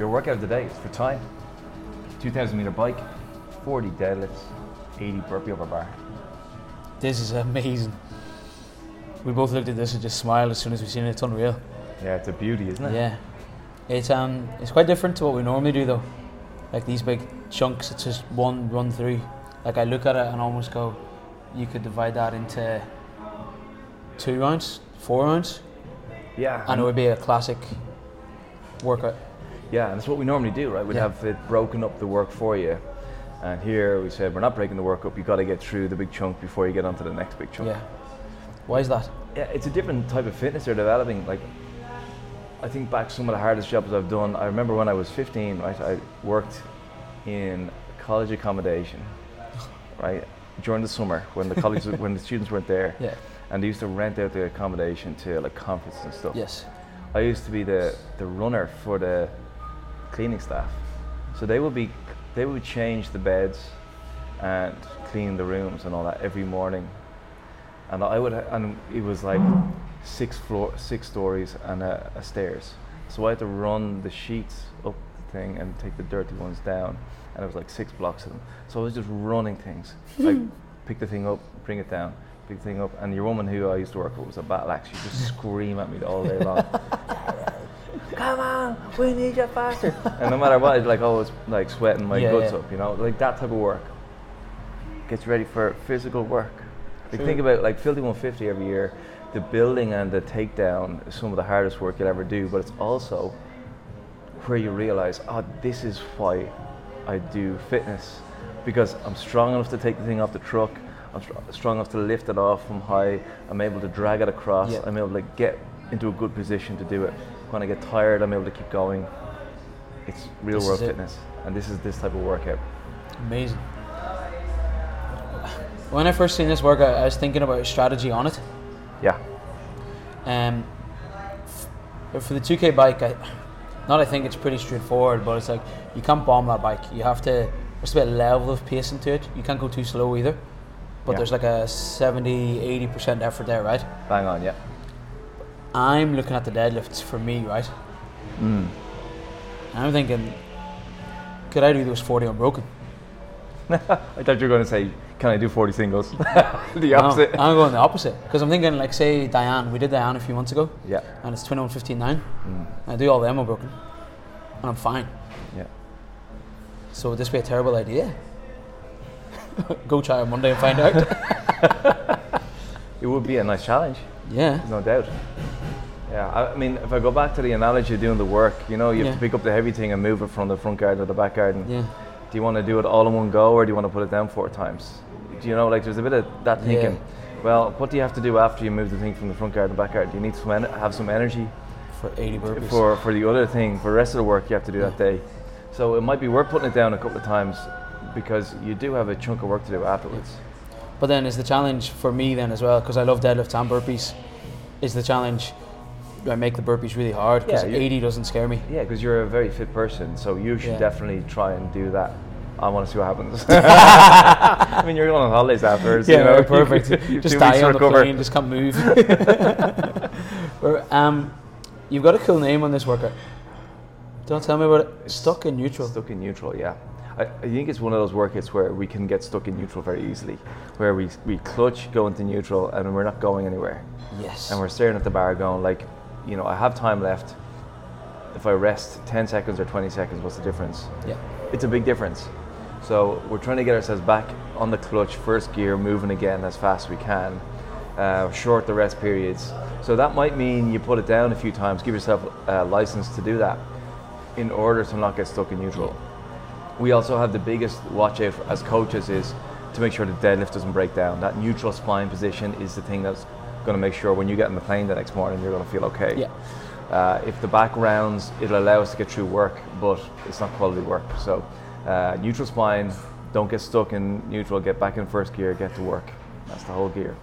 Your workout of the day is for time. 2,000 meter bike, 40 deadlifts, 80 burpee over bar. This is amazing. We both looked at this and just smiled as soon as we seen it. It's unreal. Yeah, it's a beauty, isn't it? Yeah. It's um it's quite different to what we normally do though. Like these big chunks, it's just one run through. Like I look at it and almost go, you could divide that into two rounds, four rounds, Yeah. and it would be a classic workout. Yeah, and that's what we normally do, right? We'd Yeah. have it broken up the work for you. And here we said we're not breaking the work up. you've got to get through the big chunk before you get onto the next big chunk. Yeah. Why is that? Yeah, it's a different type of fitness they're developing. Like, I think back some of the hardest jobs I've done. I remember when I was 15, right? I worked in college accommodation, right, during the summer when the college when the students weren't there, Yeah. and they used to rent out the accommodation to like conferences and stuff. Yes. I used to be the, the runner for the cleaning staff. So they would be they would change the beds and clean the rooms and all that every morning. And I would and it was like six floor six stories and a, a stairs. So I had to run the sheets up the thing and take the dirty ones down. And it was like six blocks of them. So I was just running things. like pick the thing up, bring it down, pick the thing up. And your woman who I used to work with was a battle axe. She'd just scream at me all day long. Come on, we need you faster. and no matter what, it's like always like sweating my Yeah, guts yeah. up, you know, like that type of work gets ready for physical work. Like True. think about like Filthy 150 every year. The building and the takedown is some of the hardest work you'll ever do, but it's also where you realize, oh, this is why I do fitness because I'm strong enough to take the thing off the truck. I'm str- strong enough to lift it off from high. I'm able to drag it across. Yeah. I'm able to get into a good position to do it. When I get tired, I'm able to keep going. It's real This world is it. fitness, and this is this type of workout. Amazing. When I first seen this workout, I was thinking about a strategy on it. Yeah, Um, for the 2K bike, I, not I think it's pretty straightforward, but it's like you can't bomb that bike. You have to, there's a bit of level of pacing to it. You can't go too slow either. But Yeah. there's like a 70, 80% effort there, right? bang on. Yeah. I'm looking at the deadlifts for me, right? Mm. And I'm thinking, could I do those 40 unbroken? I thought you were going to say, "Can I do 40 singles?" the No, opposite. I'm going the opposite. Because I'm thinking, like, say, Diane, we did Diane a few months ago, yeah. and it's 21 15 9. Mm. I do all them unbroken, and I'm fine. Yeah. So would this be a terrible idea? Go try on Monday and find out. It would be a nice challenge. yeah. No doubt. Yeah, I mean, if I go back to the analogy of doing the work, you know, you have Yeah. to pick up the heavy thing and move it from the front garden to the back garden. Yeah. Do you want to do it all in one go, or do you want to put it down four times? Do you know, like, there's a bit of that thinking. Yeah. Well, what do you have to do after you move the thing from the front garden to the back garden? Do you need to en- have some energy For 80 burpees. for for the other thing, for the rest of the work you have to do that day? So it might be worth putting it down a couple of times because you do have a chunk of work to do afterwards. But then is the challenge for me then as well, because I love deadlifts and burpees, is the challenge do I make the burpees really hard? Because Yeah, 80 doesn't scare me. Yeah, because you're a very fit person, so you should Yeah. definitely try and do that. I want to see what happens. I mean, you're going on holidays afterwards. you know, perfect. you- just die on the recover. plane, just can't move. Um, you've got a cool name on this workout. Don't tell me about it. Stuck in neutral. Stuck in neutral, yeah. I, I think it's one of those workouts where we can get stuck in neutral very easily, where we, we clutch, go into neutral, and we're not going anywhere. Yes. And we're staring at the bar going, like, you know, I have time left. If I rest 10 seconds or 20 seconds, what's the difference? yeah. it's a big difference. So we're trying to get ourselves back on the clutch, first gear, moving again as fast as we can, uh, short the rest periods. So that might mean you put it down a few times, give yourself a license to do that in order to not get stuck in neutral. We also have the biggest watch out as coaches is to make sure the deadlift doesn't break down. That neutral spine position is the thing that's going to make sure when you get in the plane the next morning you're going to feel okay. Yeah. Uh, if the back rounds, it'll allow us to get through work, but it's not quality work. So, uh, neutral spine, don't get stuck in neutral, get back in first gear, get to work. That's the whole gear.